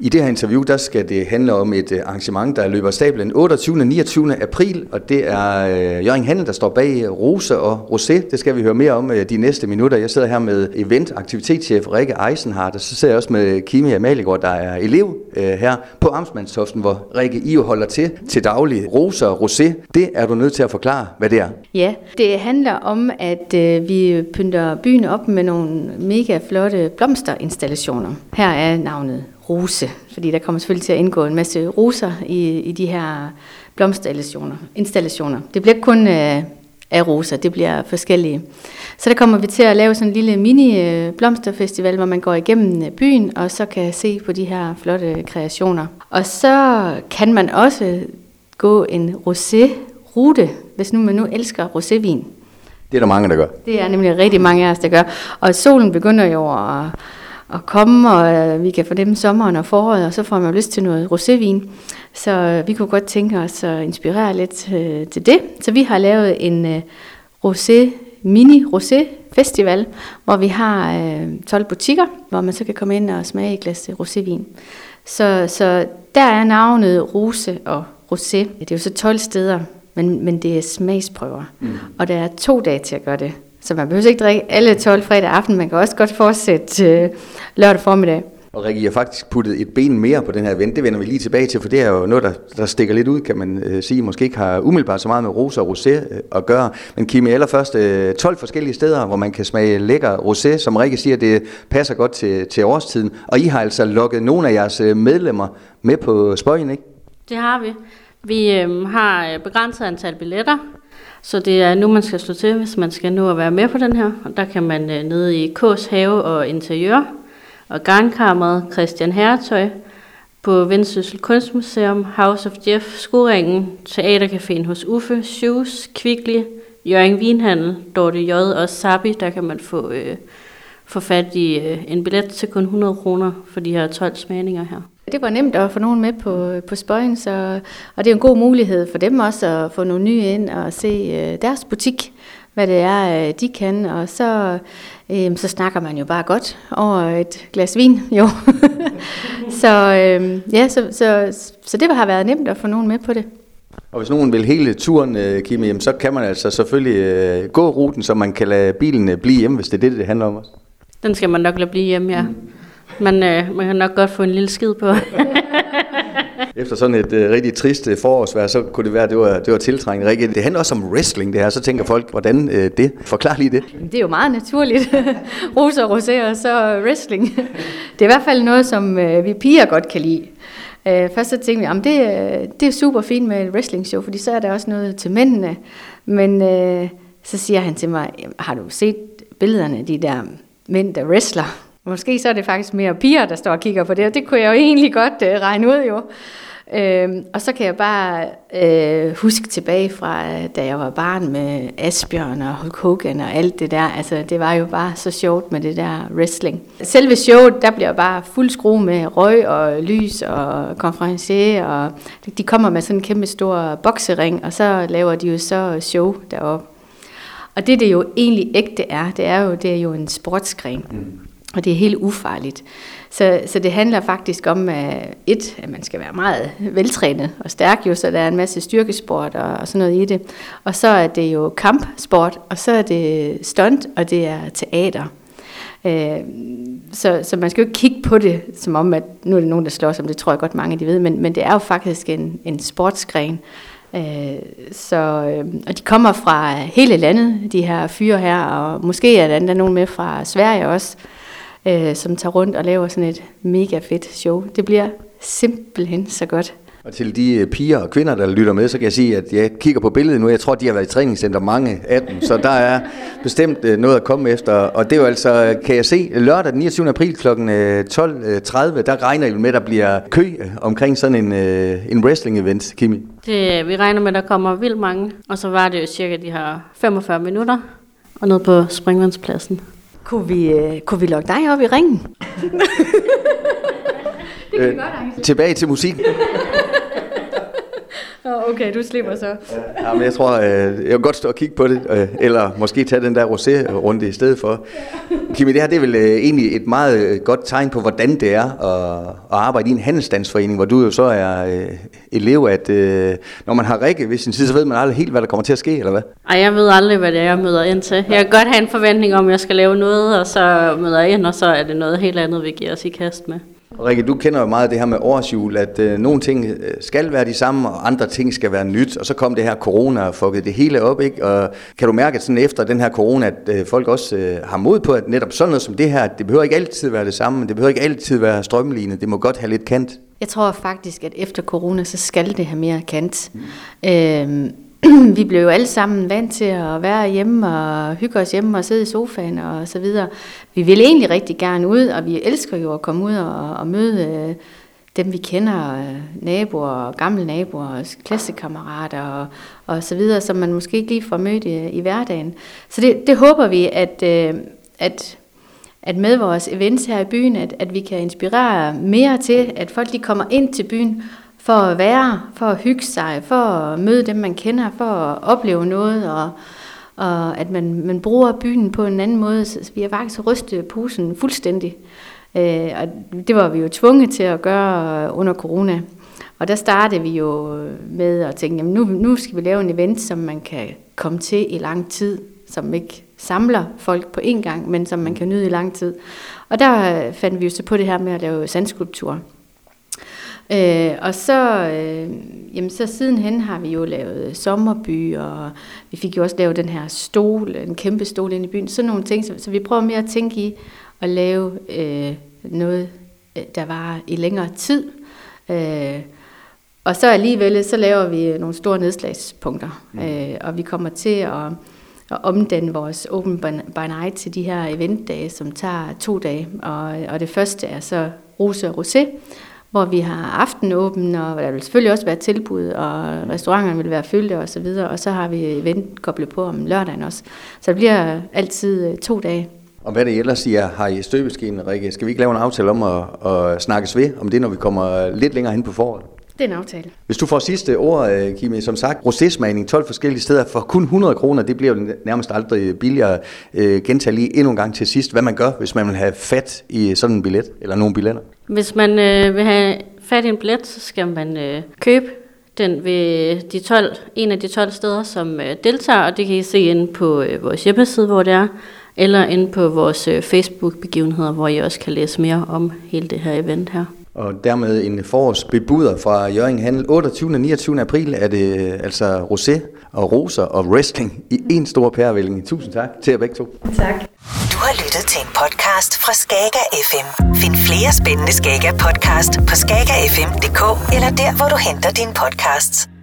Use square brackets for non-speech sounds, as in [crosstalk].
I det her interview, der skal det handle om et øh, arrangement, der løber stablen 28. og 29. april, og det er øh, Jørgen Handel, der står bag Rose og Rosé. Det skal vi høre mere om øh, de næste minutter. Jeg sidder her med eventaktivitetschef Rikke Eisenhardt, og så sidder jeg også med Kimi Amaligård, der er elev her på Amtsmandstoften, hvor Rikke I holder til til daglig. Rose og Rosé, det er du nødt til at forklare, hvad det er. Ja, det handler om, at vi pynter byen op med nogle mega flotte blomsterinstallationer. Her er navnet rose, fordi der kommer selvfølgelig til at indgå en masse roser i, i de her blomsterinstallationer. Installationer. Det bliver ikke kun øh, af roser, det bliver forskellige. Så der kommer vi til at lave sådan en lille mini øh, blomsterfestival, hvor man går igennem øh, byen, og så kan se på de her flotte kreationer. Og så kan man også gå en rosé-rute, hvis nu man nu elsker rosévin. Det er der mange, der gør. Det er nemlig rigtig mange af os, der gør. Og solen begynder jo at at komme, og øh, vi kan fornemme sommeren og foråret, og så får man jo lyst til noget rosévin. Så øh, vi kunne godt tænke os at inspirere lidt øh, til det. Så vi har lavet en øh, rosé, mini rosé festival, hvor vi har øh, 12 butikker, hvor man så kan komme ind og smage et glas rosévin. Så, så der er navnet Rose og Rosé. Det er jo så 12 steder, men, men det er smagsprøver. Mm. Og der er to dage til at gøre det. Så man behøver ikke drikke alle 12 fredag aften, man kan også godt fortsætte øh, lørdag formiddag. Og Rikke, I har faktisk puttet et ben mere på den her event. Det vender vi lige tilbage til, for det er jo noget, der, der stikker lidt ud, kan man øh, sige. Måske ikke har umiddelbart så meget med rosa og rosé øh, at gøre. Men Kimi, allerførst øh, 12 forskellige steder, hvor man kan smage lækker rosé. Som Rikke siger, det passer godt til, til årstiden. Og I har altså lukket nogle af jeres øh, medlemmer med på spøjen, ikke? Det har vi. Vi øhm, øh, har begrænset antal billetter, så det er nu, man skal slå til, hvis man skal nå at være med på den her. Og der kan man øh, nede i Kås Have og Interiør, og Garnkammeret Christian Herretøj på Vendsyssel Kunstmuseum, House of Jeff, Skoringen, Teatercaféen hos Uffe, Shoes, Kvickly, Jørgen Vinhandel, Dorte J. og Sabi, der kan man få, øh, få fat i øh, en billet til kun 100 kroner for de her 12 smagninger her. Det var nemt at få nogen med på, på spøjen, så, og det er en god mulighed for dem også at få nogle nye ind og se øh, deres butik, hvad det er, øh, de kan. Og så, øh, så snakker man jo bare godt over et glas vin, jo. [laughs] så, øh, ja, så, så, så det har været nemt at få nogen med på det. Og hvis nogen vil hele turen, øh, Kim, så kan man altså selvfølgelig gå ruten, så man kan lade bilen blive hjemme, hvis det er det, det handler om også. Den skal man nok lade blive hjemme, ja. Mm. Men øh, man kan nok godt få en lille skid på. [laughs] Efter sådan et øh, rigtig trist øh, forårsvær, så kunne det være, at det var, det var tiltrængende. Rikke, det handler også om wrestling, det her. Så tænker folk, hvordan øh, det? Forklar lige det. Det er jo meget naturligt. [laughs] Rosa og rosé og så wrestling. Det er i hvert fald noget, som øh, vi piger godt kan lide. Øh, først så tænkte vi, at det, øh, det er super fint med et wrestling show, fordi så er der også noget til mændene. Men øh, så siger han til mig, har du set billederne af de der mænd, der wrestler? Måske så er det faktisk mere piger, der står og kigger på det, og det kunne jeg jo egentlig godt øh, regne ud jo. Øhm, og så kan jeg bare øh, huske tilbage fra, øh, da jeg var barn med Asbjørn og Hulk Hogan og alt det der. Altså, det var jo bare så sjovt med det der wrestling. Selve showet, der bliver bare fuld skrue med røg og lys og konferencier. Og de kommer med sådan en kæmpe stor boksering, og så laver de jo så show deroppe. Og det, det jo egentlig ægte er, det er jo, det er jo en sportsgren. Mm. Og det er helt ufarligt. Så, så det handler faktisk om, at et, at man skal være meget veltrænet og stærk, jo, så der er en masse styrkesport og, og sådan noget i det. Og så er det jo kampsport, og så er det stunt, og det er teater. Øh, så, så man skal jo ikke kigge på det, som om, at nu er det nogen, der slår som det tror jeg godt mange de ved, men, men det er jo faktisk en, en sportsgren. Øh, så, øh, og de kommer fra hele landet, de her fyre her, og måske er der nogen med fra Sverige også øh, som tager rundt og laver sådan et mega fedt show. Det bliver simpelthen så godt. Og til de øh, piger og kvinder, der lytter med, så kan jeg sige, at jeg kigger på billedet nu. Jeg tror, de har været i træningscenter mange af dem, så der er bestemt øh, noget at komme efter. Og det er jo altså, kan jeg se, lørdag den 29. april kl. 12.30, der regner I med, at der bliver kø øh, omkring sådan en, en wrestling-event, Kimi. Det, vi regner med, at der kommer vildt mange, og så var det jo cirka de her 45 minutter, og ned på Springvandspladsen. Kunne vi, uh, kunne vi lukke dig op i ringen? [laughs] det kan øh, vi godt, Angst. Tilbage til musikken. Okay, du slipper så. Ja, men jeg tror, øh, jeg vil godt stå og kigge på det, øh, eller måske tage den der rosé-runde i stedet for. Kimi, det her det er vel øh, egentlig et meget godt tegn på, hvordan det er at, at arbejde i en handelsstandsforening, hvor du jo så er elev, at når man har Rikke ved sin side, så ved man aldrig helt, hvad der kommer til at ske, eller hvad? Ej, jeg ved aldrig, hvad det er, jeg møder ind til. Jeg kan godt have en forventning om, at jeg skal lave noget, og så møder jeg ind, og så er det noget helt andet, vi giver os i kast med. Rikke, du kender jo meget det her med årsjul, at øh, nogle ting øh, skal være de samme, og andre ting skal være nyt, og så kom det her corona og fuckede det hele op, ikke? Og kan du mærke, at sådan efter den her corona, at øh, folk også øh, har mod på, at netop sådan noget som det her, det behøver ikke altid være det samme, det behøver ikke altid være strømlignet, det må godt have lidt kant. Jeg tror faktisk, at efter corona, så skal det have mere kant. Mm. Øhm, [clears throat] vi blev jo alle sammen vant til at være hjemme og hygge os hjemme og sidde i sofaen og så videre. Vi vil egentlig rigtig gerne ud, og vi elsker jo at komme ud og, og møde øh, dem, vi kender, øh, naboer, gamle naboer, klassekammerater og, og så videre, som man måske ikke lige får mødt i, i hverdagen. Så det, det håber vi, at, øh, at, at med vores events her i byen, at, at vi kan inspirere mere til, at folk de kommer ind til byen for at være, for at hygge sig, for at møde dem, man kender, for at opleve noget, og, og at man, man bruger byen på en anden måde. Så vi har faktisk rystet posen fuldstændig. Øh, og det var vi jo tvunget til at gøre under corona. Og der startede vi jo med at tænke, jamen nu, nu skal vi lave en event, som man kan komme til i lang tid, som ikke samler folk på én gang, men som man kan nyde i lang tid. Og der fandt vi jo så på det her med at lave sandskulptur. Øh, og så, øh, jamen så sidenhen har vi jo lavet sommerby, og vi fik jo også lavet den her stol, en kæmpe stol ind i byen, sådan nogle ting. Så, så vi prøver mere at tænke i at lave øh, noget, øh, der var i længere tid. Øh, og så alligevel, så laver vi nogle store nedslagspunkter, mm. øh, og vi kommer til at, at omdanne vores Open by Night til de her eventdage, som tager to dage. Og, og det første er så Rose og Rosé, hvor vi har aftenåben, og der vil selvfølgelig også være tilbud, og restauranterne vil være fyldte og så videre, og så har vi event koblet på om lørdagen også. Så det bliver altid øh, to dage. Og hvad det ellers siger, har I støbeskinen, Rikke? Skal vi ikke lave en aftale om at, at snakkes ved om det, når vi kommer lidt længere hen på foråret? Det er en aftale. Hvis du får sidste ord, øh, Kimi, som sagt, rosésmagning 12 forskellige steder for kun 100 kroner, det bliver jo nærmest aldrig billigere. Øh, gentag lige endnu en gang til sidst, hvad man gør, hvis man vil have fat i sådan en billet, eller nogle billetter. Hvis man øh, vil have fat i en billet, så skal man øh, købe den ved de 12, en af de 12 steder, som øh, deltager, og det kan I se inde på øh, vores hjemmeside, hvor det er, eller inde på vores øh, Facebook-begivenheder, hvor I også kan læse mere om hele det her event her. Og dermed en forårsbebuder fra Jørgen Handel. 28. og 29. april er det øh, altså rosé og roser og wrestling i en stor pærevælling. Tusind tak til jer begge to. Tak. Du har lyttet til en podcast fra Skager FM. Find flere spændende Skager podcast på skagerfm.dk eller der, hvor du henter dine podcasts.